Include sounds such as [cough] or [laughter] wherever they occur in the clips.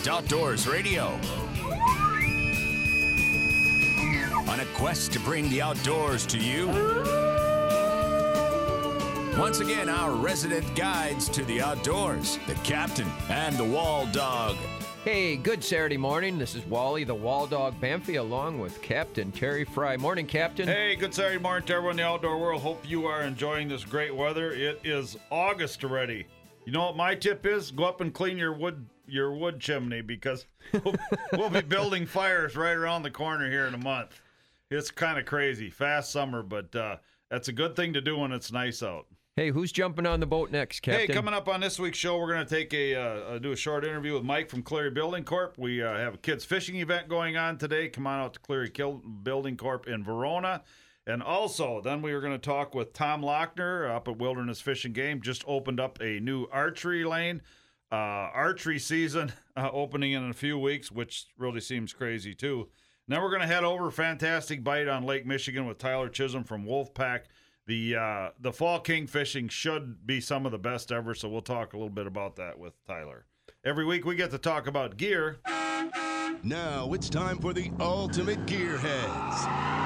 with Outdoors Radio. On a quest to bring the outdoors to you. Once again, our resident guides to the outdoors, the captain and the wall dog. Hey, good Saturday morning. This is Wally, the Wall Dog Bamfy, along with Captain Terry Fry. Morning, Captain. Hey, good Saturday morning to everyone in the outdoor world. Hope you are enjoying this great weather. It is August already. You know what my tip is? Go up and clean your wood your wood chimney because we'll, we'll be building [laughs] fires right around the corner here in a month. It's kind of crazy. Fast summer, but uh, that's a good thing to do when it's nice out. Hey, who's jumping on the boat next, Captain? Hey, coming up on this week's show, we're going to take a uh, do a short interview with Mike from Cleary Building Corp. We uh, have a kids fishing event going on today. Come on out to Cleary Building Corp in Verona. And also, then we are going to talk with Tom Lochner up at Wilderness Fish and Game. Just opened up a new archery lane. Uh, archery season [laughs] uh, opening in a few weeks, which really seems crazy too. Then we're going to head over Fantastic Bite on Lake Michigan with Tyler Chisholm from Wolfpack. The uh, the fall king fishing should be some of the best ever, so we'll talk a little bit about that with Tyler. Every week we get to talk about gear. Now it's time for the Ultimate Gearheads.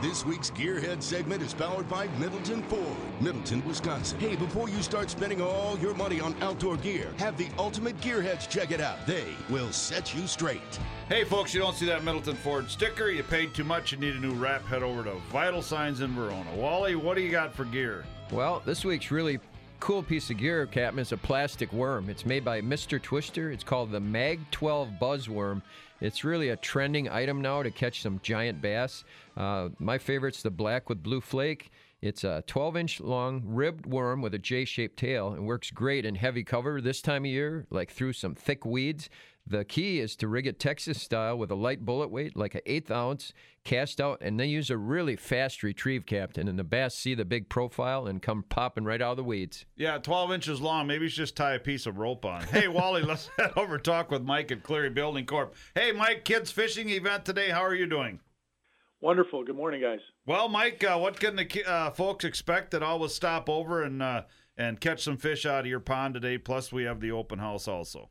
This week's Gearhead segment is powered by Middleton Ford, Middleton, Wisconsin. Hey, before you start spending all your money on outdoor gear, have the Ultimate Gearheads check it out. They will set you straight. Hey, folks, you don't see that Middleton Ford sticker? You paid too much. You need a new wrap. Head over to Vital Signs in Verona. Wally, what do you got for gear? Well, this week's really cool piece of gear, Captain, is a plastic worm. It's made by Mr. Twister. It's called the Mag 12 Buzzworm. It's really a trending item now to catch some giant bass. Uh, my favorite's the black with blue flake. It's a 12 inch long ribbed worm with a J shaped tail and works great in heavy cover this time of year, like through some thick weeds. The key is to rig it Texas style with a light bullet weight, like an eighth ounce, cast out, and they use a really fast retrieve, Captain. And the bass see the big profile and come popping right out of the weeds. Yeah, 12 inches long. Maybe you should just tie a piece of rope on. Hey, Wally, [laughs] let's head over talk with Mike at Cleary Building Corp. Hey, Mike, kids fishing event today. How are you doing? Wonderful. Good morning, guys. Well, Mike, uh, what can the uh, folks expect that always stop over and uh, and catch some fish out of your pond today? Plus, we have the open house also.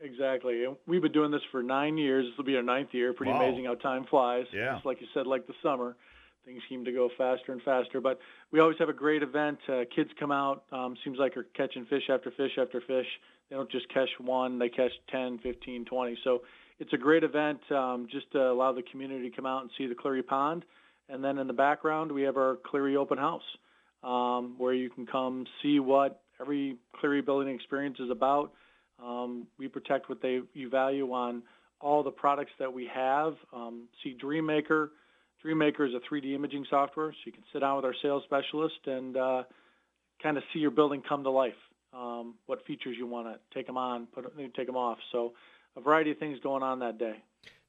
Exactly. And we've been doing this for nine years. This will be our ninth year. Pretty Wow. amazing how time flies. Yeah. Just like you said, like the summer, things seem to go faster and faster. But we always have a great event. Uh, kids come out. Um, seems like they're catching fish after fish after fish. They don't just catch one. They catch 10, 15, 20. So it's a great event um, just to allow the community to come out and see the Cleary Pond. And then in the background, we have our Cleary Open House um, where you can come see what every Cleary building experience is about. Um, we protect what they you value on all the products that we have. Um, see DreamMaker. DreamMaker is a 3D imaging software, so you can sit down with our sales specialist and uh, kind of see your building come to life. Um, what features you want to take them on, put take them off. So a variety of things going on that day.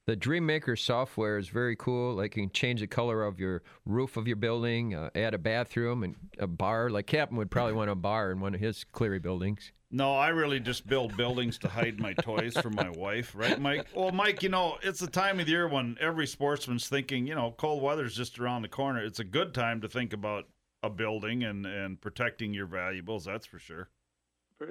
The DreamMaker software is very cool. Like you can change the color of your roof of your building, uh, add a bathroom and a bar. Like Captain would probably want a bar in one of his Cleary buildings. No, I really just build buildings to hide my toys from my wife, right, Mike? Well, Mike, you know, it's the time of the year when every sportsman's thinking, you know, cold weather's just around the corner. It's a good time to think about a building and, and protecting your valuables, that's for sure.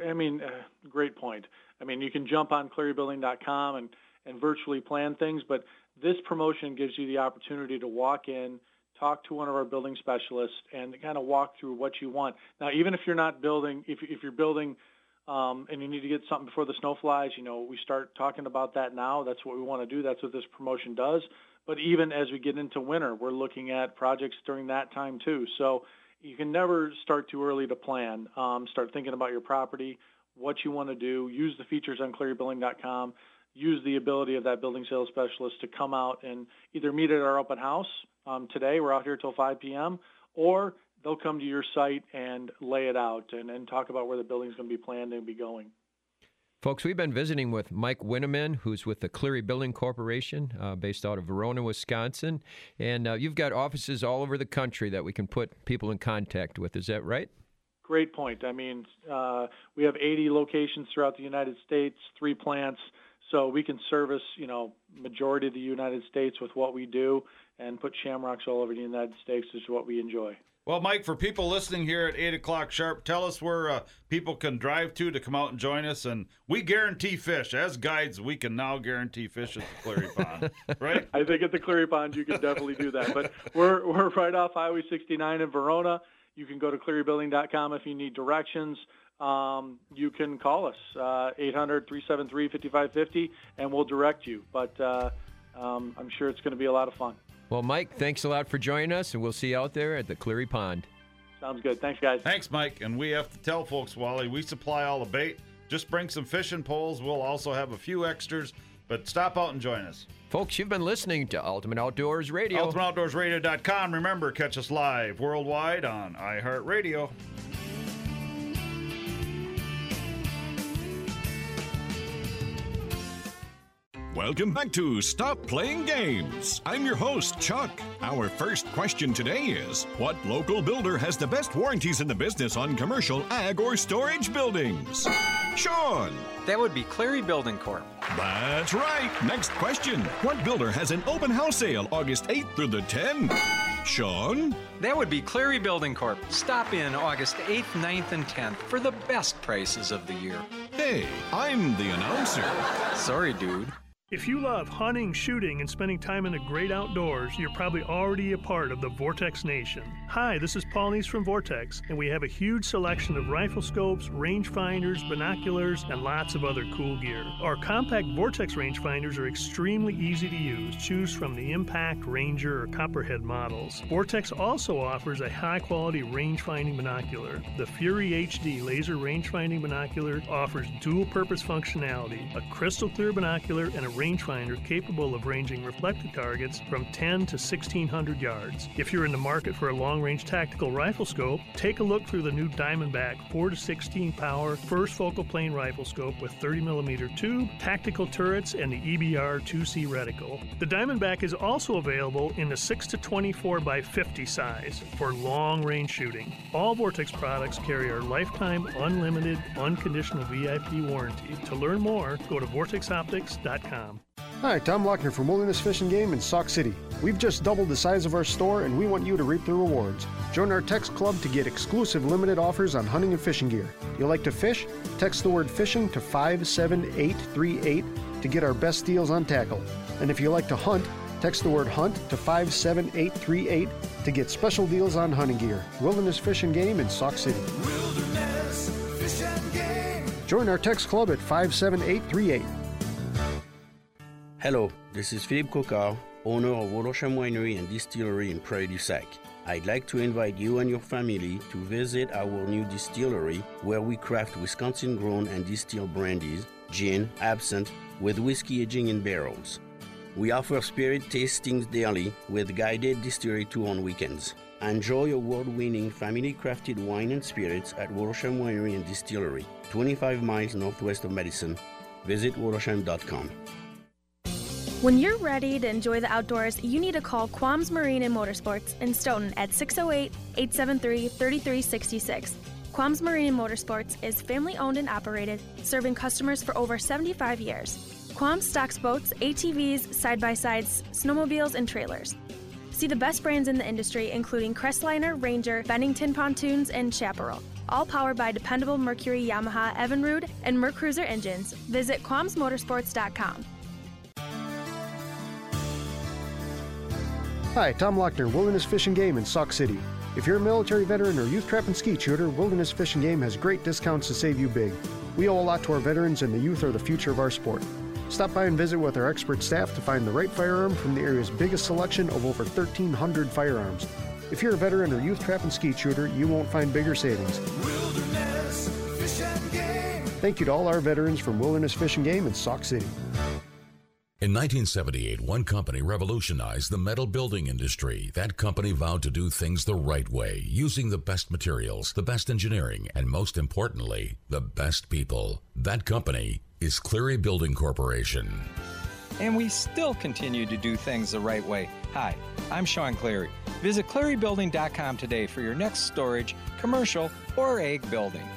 I mean, uh, great point. I mean, you can jump on clearybuilding.com and, and virtually plan things, but this promotion gives you the opportunity to walk in, talk to one of our building specialists, and kind of walk through what you want. Now, even if you're not building, if, if you're building um, and you need to get something before the snow flies, you know, we start talking about that now. That's what we want to do. That's what this promotion does. But even as we get into winter, we're looking at projects during that time too. So you can never start too early to plan. Um, start thinking about your property, what you want to do. Use the features on clearybuilding.com. use the ability of that building sales specialist to come out and either meet at our open house um, today. We're out here till 5 p.m. or they'll come to your site and lay it out and, and talk about where the building's going to be planned and be going. Folks, we've been visiting with Mike Winneman, who's with the Cleary Building Corporation, uh, based out of Verona, Wisconsin. And uh, you've got offices all over the country that we can put people in contact with. Is that right? Great point. I mean, uh, we have 80 locations throughout the United States, three plants, so we can service, you know, majority of the United States with what we do and put shamrocks all over the United States which is what we enjoy. Well, Mike, for people listening here at 8 o'clock sharp, tell us where uh, people can drive to to come out and join us. And we guarantee fish. As guides, we can now guarantee fish at the Cleary [laughs] Pond, right? I think at the Cleary Pond, you can definitely do that. But we're, we're right off Highway 69 in Verona. You can go to clearybuilding.com if you need directions. Um, you can call us, uh, 800-373-5550, and we'll direct you. But uh, um, I'm sure it's going to be a lot of fun. Well, Mike, thanks a lot for joining us, and we'll see you out there at the Cleary Pond. Sounds good. Thanks, guys. Thanks, Mike. And we have to tell folks, Wally, we supply all the bait. Just bring some fishing poles. We'll also have a few extras, but stop out and join us. Folks, you've been listening to Ultimate Outdoors Radio. UltimateOutdoorsRadio.com. Remember, catch us live worldwide on iHeartRadio. Welcome back to Stop Playing Games. I'm your host, Chuck. Our first question today is What local builder has the best warranties in the business on commercial, ag, or storage buildings? Sean. That would be Cleary Building Corp. That's right. Next question What builder has an open house sale August 8th through the 10th? Sean? That would be Cleary Building Corp. Stop in August 8th, 9th, and 10th for the best prices of the year. Hey, I'm the announcer. Sorry, dude. If you love hunting, shooting, and spending time in the great outdoors, you're probably already a part of the Vortex Nation. Hi, this is Paul Neese from Vortex, and we have a huge selection of rifle scopes, rangefinders, binoculars, and lots of other cool gear. Our compact Vortex rangefinders are extremely easy to use. Choose from the Impact, Ranger, or Copperhead models. Vortex also offers a high quality rangefinding binocular. The Fury HD laser rangefinding binocular offers dual purpose functionality, a crystal clear binocular, and a rangefinder capable of ranging reflected targets from 10 to 1600 yards. If you're in the market for a long range tactical rifle scope, take a look through the new Diamondback 4 to 16 power first focal plane rifle scope with 30mm tube, tactical turrets, and the EBR 2C reticle. The Diamondback is also available in the 6 to 24 by 50 size for long range shooting. All Vortex products carry our lifetime unlimited unconditional VIP warranty. To learn more, go to vortexoptics.com. Hi, Tom Lochner from Wilderness Fish and Game in Sauk City. We've just doubled the size of our store and we want you to reap the rewards. Join our text club to get exclusive limited offers on hunting and fishing gear. You like to fish? Text the word fishing to 57838 to get our best deals on tackle. And if you like to hunt, text the word hunt to 57838 to get special deals on hunting gear. Wilderness Fish and Game in Sauk City. Wilderness Fish and Game. Join our text club at 57838. Hello, this is Philippe Coquard, owner of Wollersheim Winery and Distillery in Prairie du Sac. I'd like to invite you and your family to visit our new distillery where we craft Wisconsin grown and distilled brandies, gin, absinthe, with whiskey aging in barrels. We offer spirit tastings daily with guided distillery tour on weekends. Enjoy award winning family crafted wine and spirits at Wollersheim Winery and Distillery, 25 miles northwest of Madison. Visit wollersheim.com. When you're ready to enjoy the outdoors, you need to call Quams Marine and Motorsports in Stoughton at 608 873 3366. Quams Marine and Motorsports is family owned and operated, serving customers for over 75 years. Quams stocks boats, ATVs, side by sides, snowmobiles, and trailers. See the best brands in the industry, including Crestliner, Ranger, Bennington Pontoons, and Chaparral. All powered by dependable Mercury, Yamaha, Evinrude, and Mercruiser engines. Visit quamsmotorsports.com. Hi, Tom Lochner, Wilderness Fish and Game in Sauk City. If you're a military veteran or youth trap and skeet shooter, Wilderness Fish and Game has great discounts to save you big. We owe a lot to our veterans, and the youth are the future of our sport. Stop by and visit with our expert staff to find the right firearm from the area's biggest selection of over 1,300 firearms. If you're a veteran or youth trap and skeet shooter, you won't find bigger savings. Wilderness Fish and Game. Thank you to all our veterans from Wilderness Fish and Game in Sauk City. In 1978, one company revolutionized the metal building industry. That company vowed to do things the right way, using the best materials, the best engineering, and most importantly, the best people. That company is Cleary Building Corporation. And we still continue to do things the right way. Hi, I'm Sean Cleary. Visit clearybuilding.com today for your next storage, commercial, or ag building.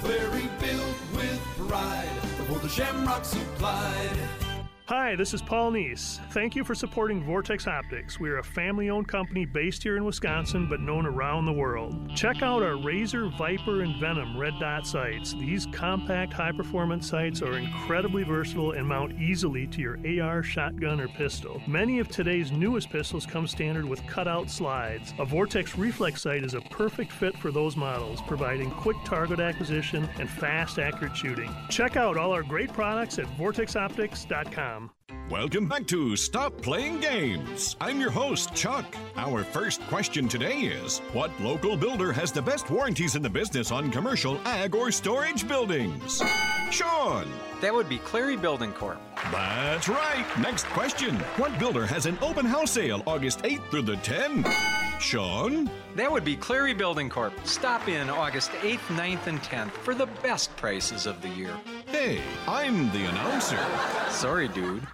Cleary built with pride before the shamrock supplied. Hi, this is Paul Neese. Thank you for supporting Vortex Optics. We are a family owned company based here in Wisconsin but known around the world. Check out our Razor, Viper, and Venom red dot sights. These compact, high performance sights are incredibly versatile and mount easily to your AR, shotgun, or pistol. Many of today's newest pistols come standard with cutout slides. A Vortex Reflex sight is a perfect fit for those models, providing quick target acquisition and fast, accurate shooting. Check out all our great products at vortexoptics.com. Welcome back to Stop Playing Games. I'm your host, Chuck. Our first question today is What local builder has the best warranties in the business on commercial, ag, or storage buildings? Sean. That would be Cleary Building Corp. That's right. Next question What builder has an open house sale August 8th through the 10th? Sean. That would be Cleary Building Corp. Stop in August 8th, 9th, and 10th for the best prices of the year. Hey, I'm the announcer. Sorry, dude.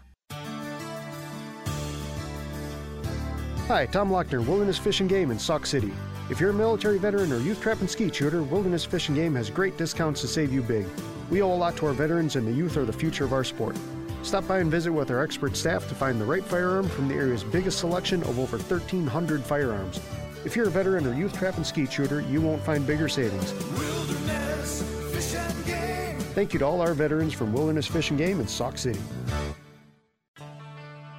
Hi, Tom Lochner, Wilderness Fish and Game in Sauk City. If you're a military veteran or youth trap and skeet shooter, Wilderness Fish and Game has great discounts to save you big. We owe a lot to our veterans, and the youth are the future of our sport. Stop by and visit with our expert staff to find the right firearm from the area's biggest selection of over 1,300 firearms. If you're a veteran or youth trap and skeet shooter, you won't find bigger savings. Wilderness Fish and Game. Thank you to all our veterans from Wilderness Fish and Game in Sauk City.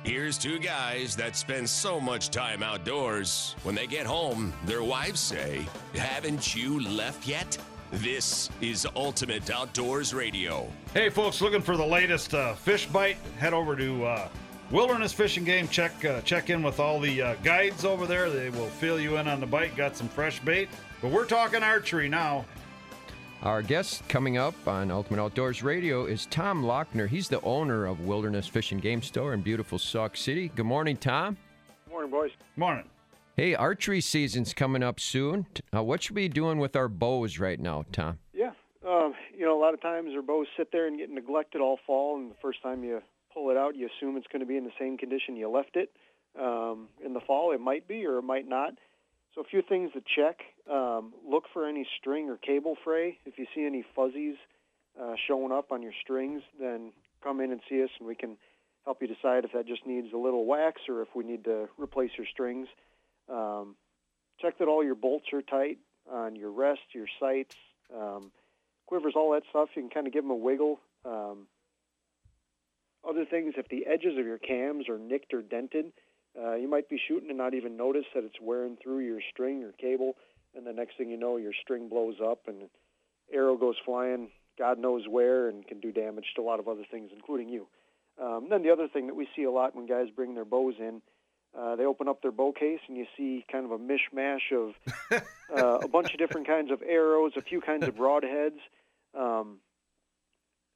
Here's two guys that spend so much time outdoors. When they get home, their wives say, Haven't you left yet? This is Ultimate Outdoors Radio. Hey, folks, looking for the latest uh, fish bite? Head over to uh, Wilderness Fish and Game. Check uh, check in with all the uh, guides over there. They will fill you in on the bite. Got some fresh bait. But we're talking archery now. Our guest coming up on Ultimate Outdoors Radio is Tom Lochner. He's the owner of Wilderness Fish and Game Store in beautiful Sauk City. Good morning, Tom. Good morning, boys. Morning. Hey, archery season's coming up soon. Uh, what should we be doing with our bows right now, Tom? Yeah, um, you know, a lot of times our bows sit there and get neglected all fall, and the first time you pull it out, you assume it's going to be in the same condition you left it. Um, in the fall, it might be or it might not. So a few things to check. Um, look for any string or cable fray. If you see any fuzzies uh, showing up on your strings, then come in and see us, and we can help you decide if that just needs a little wax or if we need to replace your strings. Um, check that all your bolts are tight on your rest, your sights, um, quivers, all that stuff. You can kind of give them a wiggle. Um, other things, if the edges of your cams are nicked or dented, uh, you might be shooting and not even notice that it's wearing through your string or cable, and the next thing you know, your string blows up and arrow goes flying, God knows where, and can do damage to a lot of other things, including you. Um, then the other thing that we see a lot when guys bring their bows in, uh, they open up their bow case and you see kind of a mishmash of [laughs] uh, a bunch of different kinds of arrows, a few kinds of broadheads. Um,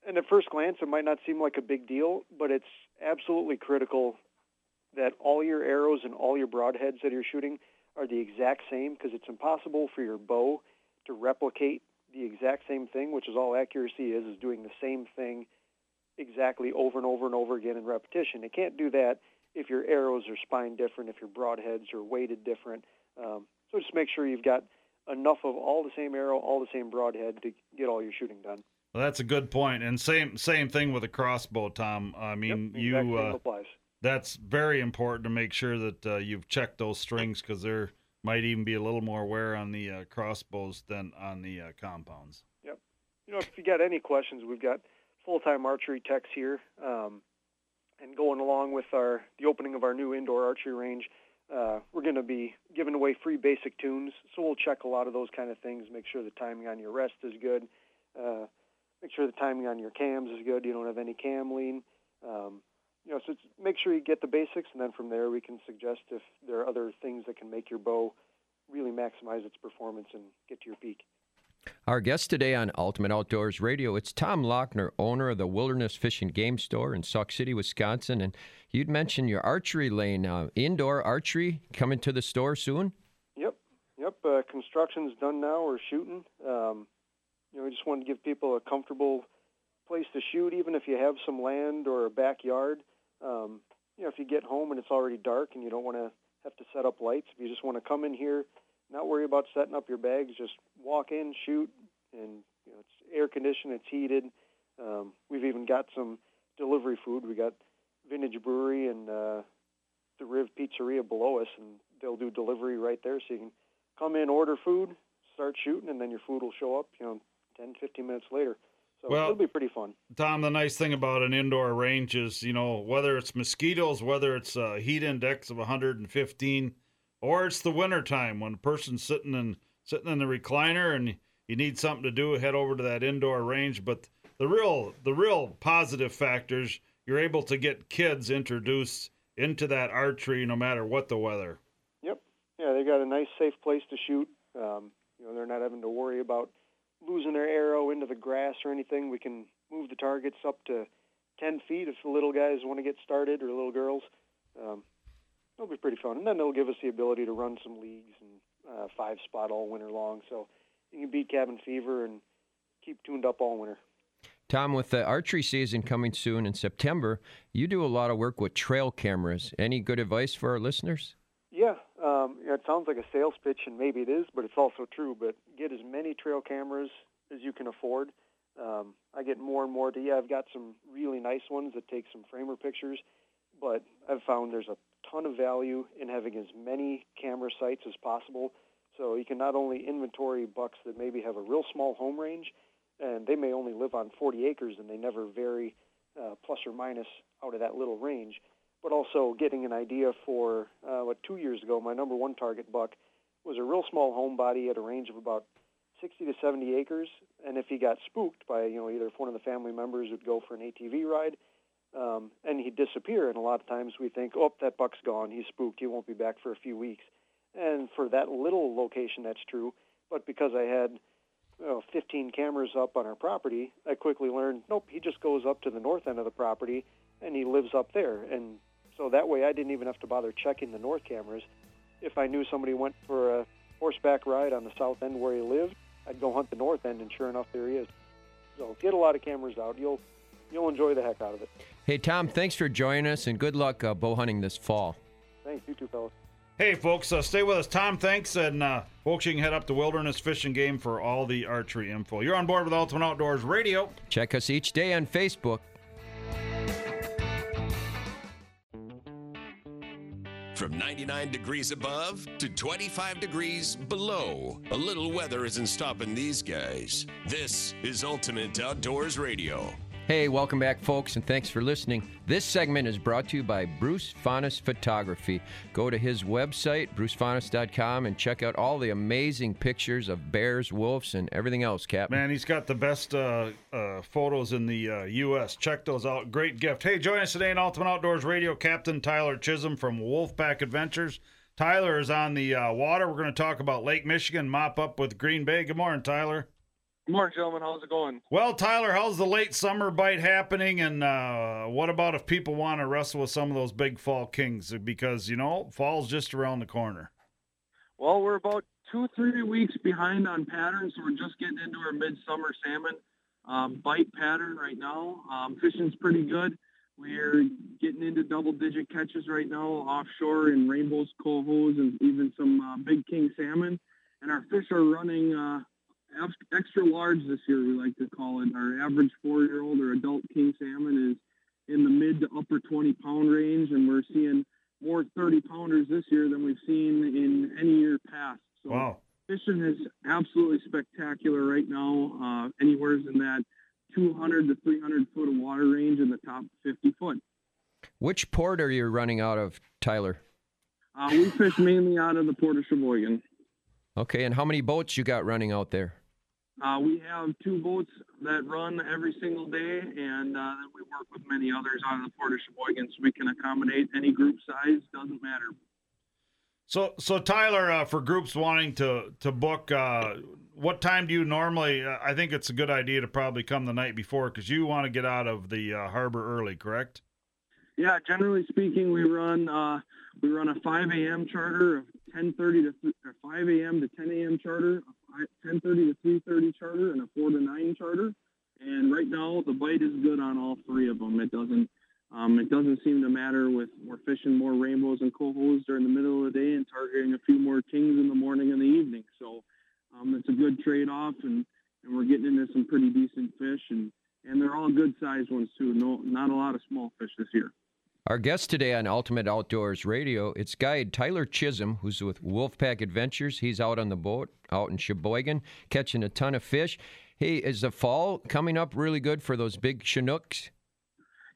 and at first glance, it might not seem like a big deal, but it's absolutely critical that all your arrows and all your broadheads that you're shooting are the exact same because it's impossible for your bow to replicate the exact same thing, which is all accuracy is, is doing the same thing exactly over and over and over again in repetition. It can't do that if your arrows are spined different, if your broadheads are weighted different. Um, so just make sure you've got enough of all the same arrow, all the same broadhead to get all your shooting done. Well, that's a good point. And same same thing with a crossbow, Tom. I mean, Yep, you exact same uh, applies. that's very important to make sure that uh, you've checked those strings because there might even be a little more wear on the uh, crossbows than on the uh, compounds. Yep. You know, if you got any questions, we've got full-time archery techs here, um, and going along with our the opening of our new indoor archery range, uh, we're going to be giving away free basic tunes. So we'll check a lot of those kind of things, make sure the timing on your rest is good, uh, make sure the timing on your cams is good. You don't have any cam lean. Um, you know, so make sure you get the basics, and then from there we can suggest if there are other things that can make your bow really maximize its performance and get to your peak. Our guest today on Ultimate Outdoors Radio, it's Tom Lochner, owner of the Wilderness Fish and Game Store in Sauk City, Wisconsin. And you'd mentioned your archery lane, uh, indoor archery coming to the store soon. Yep, yep. Uh, construction's done now. We're shooting. Um, you know, we just wanted to give people a comfortable place to shoot, even if you have some land or a backyard. Um, you know, if you get home and it's already dark and you don't want to have to set up lights, if you just want to come in here, not worry about setting up your bags, just walk in, shoot, and you know, it's air conditioned, it's heated. Um, we've even got some delivery food. We got Vintage Brewery and uh, the Riv Pizzeria below us, and they'll do delivery right there, so you can come in, order food, start shooting, and then your food will show up. You know, 10, 15 minutes later. So Well- it'll be pretty fun. Tom, the nice thing about an indoor range is, you know, whether it's mosquitoes, whether it's a heat index of 115, or it's the winter time when a person's sitting in sitting in the recliner and you need something to do, head over to that indoor range. But the real the real positive factors, you're able to get kids introduced into that archery no matter what the weather. Yep. Yeah, they got a nice, safe place to shoot. Um, you know, they're not having to worry about losing their arrow into the grass or anything. We can move the targets up to 10 feet if the little guys want to get started or little girls. Um, it'll be pretty fun. And then it'll give us the ability to run some leagues and uh, five spot all winter long. So you can beat cabin fever and keep tuned up all winter. Tom, with the archery season coming soon in September, you do a lot of work with trail cameras. Any good advice for our listeners? Yeah, um, yeah, it sounds like a sales pitch, and maybe it is, but it's also true. But get as many trail cameras as you can afford. Um, I get more and more to, yeah, I've got some really nice ones that take some framer pictures, but I've found there's a ton of value in having as many camera sites as possible. So you can not only inventory bucks that maybe have a real small home range, and they may only live on 40 acres and they never vary uh, plus or minus out of that little range, but also getting an idea for uh, what two years ago my number one target buck was a real small home body at a range of about 60 to 70 acres, and if he got spooked by you know either one of the family members would go for an ATV ride, um, and he'd disappear, and a lot of times we think, oh, that buck's gone, he's spooked, he won't be back for a few weeks, and for that little location that's true, but because I had you know, 15 cameras up on our property, I quickly learned, nope, he just goes up to the north end of the property and he lives up there. And so that way I didn't even have to bother checking the north cameras. If I knew somebody went for a horseback ride on the south end where he lived, I'd go hunt the north end and sure enough there he is. So get a lot of cameras out. You'll you'll enjoy the heck out of it. Hey, Tom, thanks for joining us and good luck uh, bow hunting this fall. Thanks, you two fellas. Hey, folks, uh, stay with us. Tom, thanks. And uh, folks, you can head up to Wilderness Fish and Game for all the archery info. You're on board with Ultimate Outdoors Radio. Check us each day on Facebook. From 99 degrees above to 25 degrees below, a little weather isn't stopping these guys. This is Ultimate Outdoors Radio. Hey, welcome back, folks, and thanks for listening. This segment is brought to you by Bruce Faunus Photography. Go to his website, brucefaunus.com, and check out all the amazing pictures of bears, wolves, and everything else, Cap. Man, he's got the best uh, uh, photos in the uh, U.S. Check those out. Great gift. Hey, join us today in Ultimate Outdoors Radio, Captain Tyler Chisholm from Wolfpack Adventures. Tyler is on the uh, water. We're going to talk about Lake Michigan, mop up with Green Bay. Good morning, Tyler. Good morning, gentlemen. How's it going? Well, Tyler, how's the late summer bite happening? And uh, what about if people want to wrestle with some of those big fall kings? Because, you know, fall's just around the corner. Well, we're about two, three weeks behind on patterns, so we're just getting into our midsummer salmon um, bite pattern right now. Um, fishing's pretty good. We're getting into double-digit catches right now offshore in rainbows, cohos, and even some uh, big king salmon. And our fish are running uh, extra large this year, we like to call it. Our average four-year-old or adult king salmon is in the mid to upper 20-pound range, and we're seeing more 30-pounders this year than we've seen in any year past. So Wow. fishing is absolutely spectacular right now. Uh, anywhere in that 200 to 300 foot of water range in the top 50 foot. Which port are you running out of, Tyler? Uh, we fish mainly out of the Port of Sheboygan. Okay, and how many boats you got running out there? Uh, we have two boats that run every single day, and uh, we work with many others out of the Port of Sheboygan, so we can accommodate any group size. Doesn't matter. So, so Tyler, uh, for groups wanting to to book, uh, what time do you normally? Uh, I think it's a good idea to probably come the night before because you want to get out of the uh, harbor early, correct? Yeah, generally speaking, we run uh, we run a 5 a.m. charter of 10:30 to th- or 5 a.m. to 10 a.m. charter, 10:30 to 3:30 charter, and a 4 to 9 charter. And right now, the bite is good on all three of them. It doesn't um, it doesn't seem to matter with we're fishing more rainbows and cohos during the middle of the day and targeting a few more kings in the morning and the evening. So um, it's a good trade-off, and, and we're getting into some pretty decent fish, and, and they're all good-sized ones too. No, not a lot of small fish this year. Our guest today on Ultimate Outdoors Radio, it's guide Tyler Chisholm, who's with Wolfpack Adventures. He's out on the boat out in Sheboygan catching a ton of fish. Hey, is the fall coming up really good for those big Chinooks?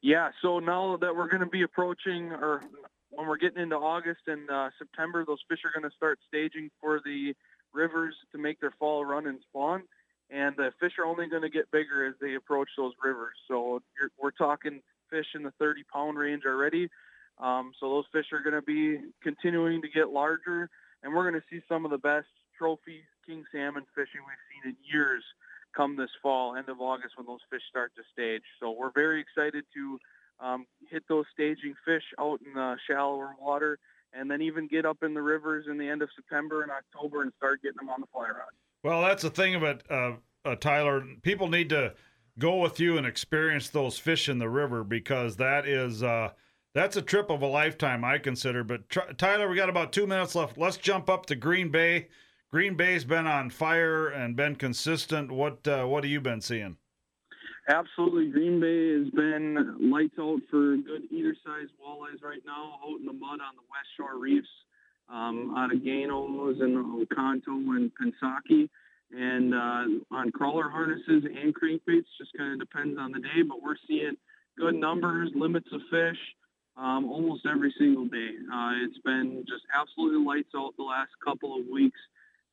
Yeah, so now that we're going to be approaching, or when we're getting into August and uh, September, those fish are going to start staging for the rivers to make their fall run and spawn. And the fish are only going to get bigger as they approach those rivers. So we're talking fish in the 30 pound range already. Um, so those fish are going to be continuing to get larger, and we're going to see some of the best trophy king salmon fishing we've seen in years come this fall, end of August, when those fish start to stage. So we're very excited to um, hit those staging fish out in the shallower water, and then even get up in the rivers in the end of September and October and start getting them on the fly rod. Well, that's the thing it, uh, uh, Tyler. People need to go with you and experience those fish in the river because that is uh, that's a trip of a lifetime, I consider. But tr- Tyler, we got about two minutes left. Let's jump up to Green Bay. Green Bay's been on fire and been consistent. What uh, what have you been seeing? Absolutely, Green Bay has been lights out for good eater size walleyes right now, out in the mud on the West Shore reefs, um, out of Ganos and Oconto and Pensaukee and uh, on crawler harnesses and crankbaits. Just kind of depends on the day, but we're seeing good numbers, limits of fish um, almost every single day. Uh, it's been just absolutely lights out the last couple of weeks.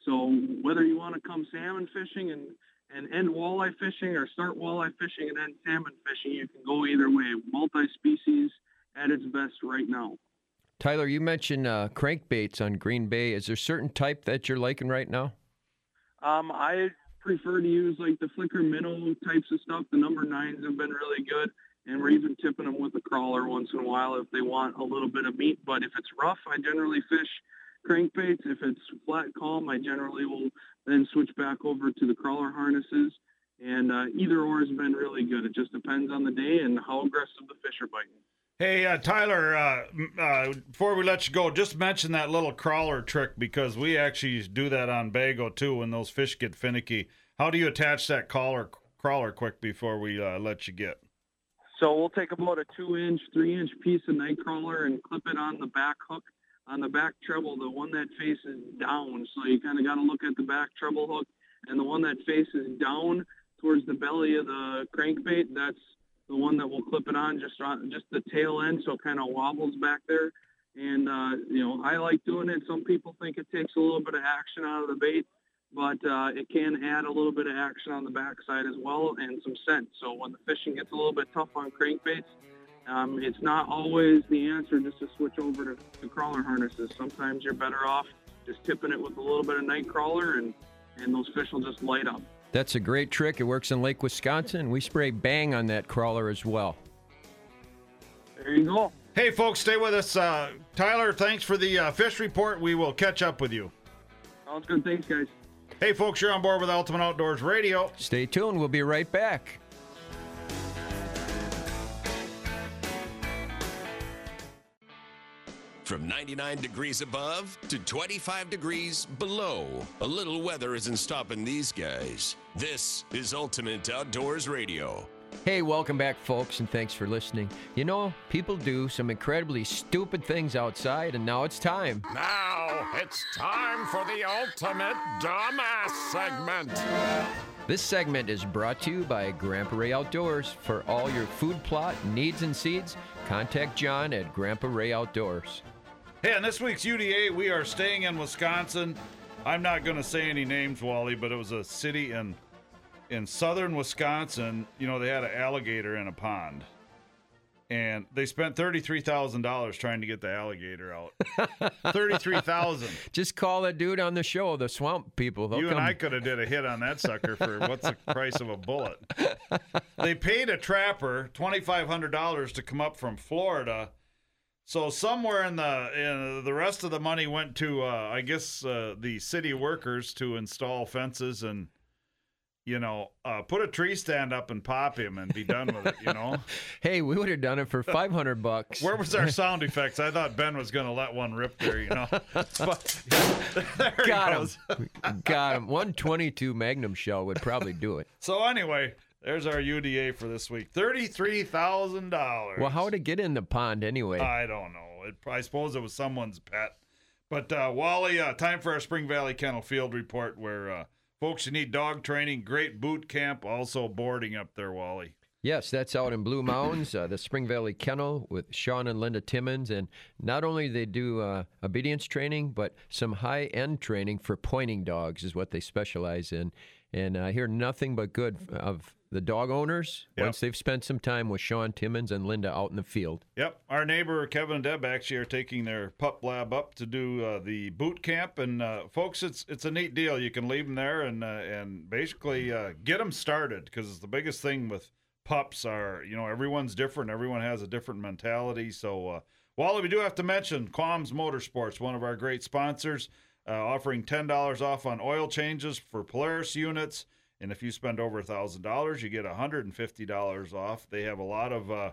So whether you want to come salmon fishing and and end walleye fishing or start walleye fishing and end salmon fishing, you can go either way. Multi-species at its best right now. Tyler, you mentioned uh, crankbaits on Green Bay. Is there a certain type that you're liking right now? Um, I prefer to use like the flicker minnow types of stuff. The number nines have been really good, and we're even tipping them with a crawler once in a while if they want a little bit of meat. But if it's rough, I generally fish crankbaits. If it's flat calm, I generally will then switch back over to the crawler harnesses. And uh, either or has been really good. It just depends on the day and how aggressive the fish are biting. Hey, uh, Tyler, uh, uh, before we let you go, just mention that little crawler trick because we actually do that on Bago too when those fish get finicky. How do you attach that collar, crawler quick before we uh, let you get? So we'll take about a two inch, three inch piece of night crawler and clip it on the back hook, on the back treble, the one that faces down. So you kind of got to look at the back treble hook and the one that faces down towards the belly of the crankbait. That's the one that will clip it on just on just the tail end, so it kind of wobbles back there. And uh, you know, I like doing it. Some people think it takes a little bit of action out of the bait, but uh, it can add a little bit of action on the backside as well and some scent. So when the fishing gets a little bit tough on crankbaits, um, it's not always the answer just to switch over to, to crawler harnesses. Sometimes you're better off just tipping it with a little bit of night crawler, and and those fish will just light up. That's a great trick. It works in Lake Wisconsin. We spray bang on that crawler as well. There you go. Hey, folks, stay with us. Uh, Tyler, thanks for the uh, fish report. We will catch up with you. Sounds good. Thanks, guys. Hey, folks, you're on board with Ultimate Outdoors Radio. Stay tuned. We'll be right back. From 99 degrees above to 25 degrees below, a little weather isn't stopping these guys. This is Ultimate Outdoors Radio. Hey, welcome back, folks, and thanks for listening. You know, people do some incredibly stupid things outside, and now it's time. Now it's time for the Ultimate Dumbass segment. This segment is brought to you by Grandpa Ray Outdoors. For all your food plot needs and seeds, contact John at Grandpa Ray Outdoors. Hey, on this week's UDA, we are staying in Wisconsin. I'm not going to say any names, Wally, but it was a city in in southern Wisconsin. You know, they had an alligator in a pond. and they spent thirty-three thousand dollars trying to get the alligator out. [laughs] thirty-three thousand. Just call that dude on the show, the swamp people. They'll You come. and I could have did a hit on that sucker for what's the [laughs] price of a bullet? [laughs] They paid a trapper twenty-five hundred dollars to come up from Florida. So somewhere in the in the rest of the money went to uh, I guess uh, the city workers to install fences and you know uh, put a tree stand up and pop him and be done with it. You know. [laughs] hey, we would have done it for [laughs] 500 bucks. Where was our sound [laughs] effects? I thought Ben was going to let one rip there, you know. But there he Got goes. him. Got him. 122 Magnum shell would probably do it. So anyway, there's our UDA for this week. Thirty-three thousand dollars. Well, how would it get in the pond anyway? I don't know. It, I suppose it was someone's pet. But uh, Wally, uh, time for our Spring Valley Kennel Field report, where uh, folks who need dog training, great boot camp, also boarding up there, Wally. Yes, that's out in Blue Mounds, uh, the Spring Valley Kennel with Sean and Linda Timmons. And not only they do uh, obedience training, but some high end training for pointing dogs is what they specialize in. And I hear nothing but good of the dog owners Yep. once they've spent some time with Sean Timmons and Linda out in the field. Yep, our neighbor Kevin and Deb actually are taking their pup lab up to do uh, the boot camp, and uh, folks, it's it's a neat deal. You can leave them there and uh, and basically uh, get them started because it's the biggest thing with pups are you know everyone's different, everyone has a different mentality. So, uh, Wally, we do have to mention Quams Motorsports, one of our great sponsors, uh, offering ten dollars off on oil changes for Polaris units. And if you spend over a thousand dollars, you get hundred and fifty dollars off. They have a lot of uh,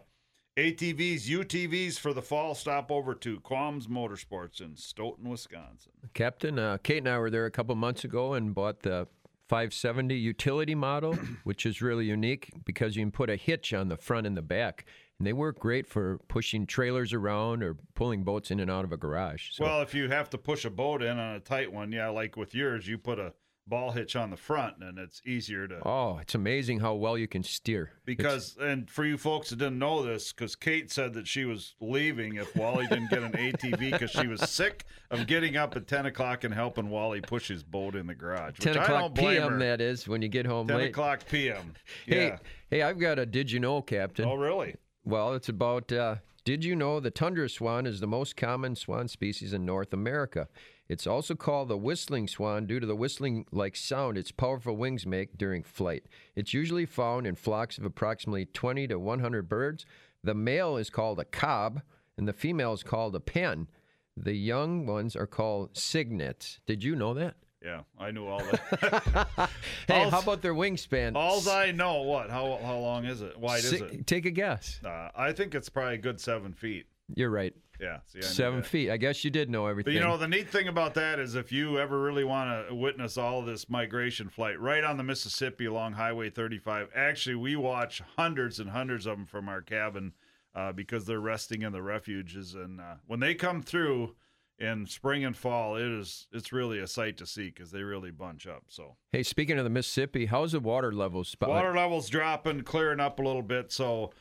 ATVs, UTVs for the fall. Stop over to Quams Motorsports in Stoughton, Wisconsin. Captain, uh, Kate and I were there a couple months ago and bought the 570 utility model, [clears throat] which is really unique because you can put a hitch on the front and the back. And they work great for pushing trailers around or pulling boats in and out of a garage. So, Well, if you have to push a boat in on a tight one, yeah, like with yours, you put a ball hitch on the front, and it's easier to. oh, it's amazing how well you can steer. Because, and for you folks that didn't know this, because Kate said that she was leaving if Wally didn't get an ATV because she was sick of getting up at 10 o'clock and helping Wally push his boat in the garage. which 10 I o'clock p.m. her. that is when you get home 10 late. o'clock p.m. [laughs] Hey, hey, I've got a did you know, Captain? Oh, really? Well, it's about uh, did you know the tundra swan is the most common swan species in North America? It's also called the whistling swan due to the whistling like sound its powerful wings make during flight. It's usually found in flocks of approximately 20 to 100 birds. The male is called a cob, and the female is called a pen. The young ones are called cygnets. Did you know that? Yeah, I knew all that. [laughs] Hey, Alls- how about their wingspan? Alls I know, what? How how long is it? Wide is it? Take a guess. Uh, I think it's probably a good seven feet. You're right. Yeah, see, Seven feet. I guess you did know But everything. you know, the neat thing about that is if you ever really want to witness all this migration flight right on the Mississippi along Highway 35, actually, we watch hundreds and hundreds of them from our cabin uh, because they're resting in the refuges. And uh, when they come through in spring and fall, it is it's really a sight to see because they really bunch up. So Hey, speaking of the Mississippi, how's the water levels? water levels dropping, clearing up a little bit. So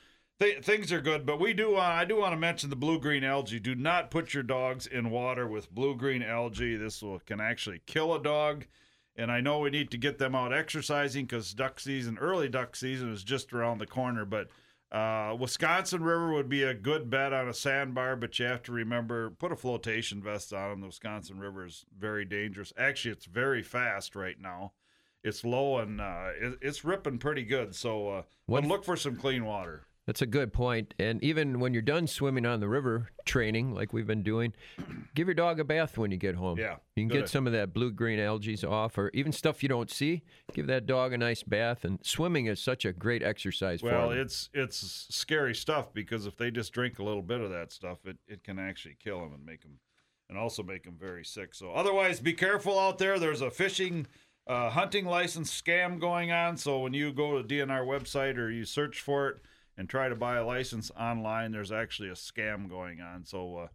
th- things are good. But we do. Uh, I do want to mention the blue green algae. Do not put your dogs in water with blue green algae. This will can actually kill a dog. And I know we need to get them out exercising because duck season, early duck season, is just around the corner. But uh, Wisconsin River would be a good bet on a sandbar, but you have to remember put a flotation vest on them. The Wisconsin River is very dangerous. Actually, it's very fast right now. It's low and uh, it, it's ripping pretty good. So, uh, but look for some clean water. That's a good point. And even when you're done swimming on the river training, like we've been doing, [clears throat] give your dog a bath when you get home. Yeah, You can good. get some of that blue green algae off, or even stuff you don't see. Give that dog a nice bath. And swimming is such a great exercise Well, for them. it's it's scary stuff because if they just drink a little bit of that stuff, it, it can actually kill them and make them, and also make them very sick. So otherwise, be careful out there. There's a fishing, uh, hunting license scam going on. So when you go to DNR website or you search for it and try to buy a license online, there's actually a scam going on. So uh,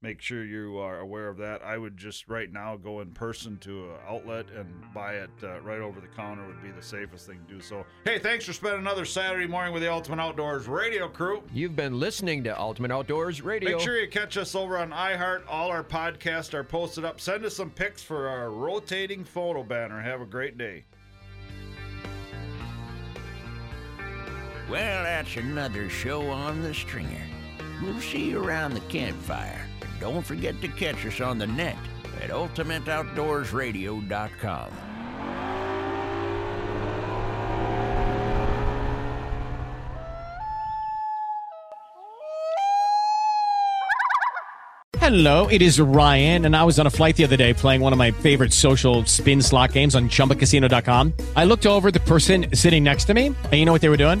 make sure you are aware of that. I would just right now go in person to an outlet and buy it uh, right over the counter would be the safest thing to do. So hey, thanks for spending another Saturday morning with the Ultimate Outdoors radio crew. You've been listening to Ultimate Outdoors Radio. Make sure you catch us over on iHeart. All our podcasts are posted up. Send us some pics for our rotating photo banner. Have a great day. Well, that's another show on the stringer. We'll see you around the campfire. And don't forget to catch us on the net at ultimateoutdoorsradio.com. Hello, it is Ryan, and I was on a flight the other day playing one of my favorite social spin slot games on chumbacasino.com. I looked over the person sitting next to me, and you know what they were doing?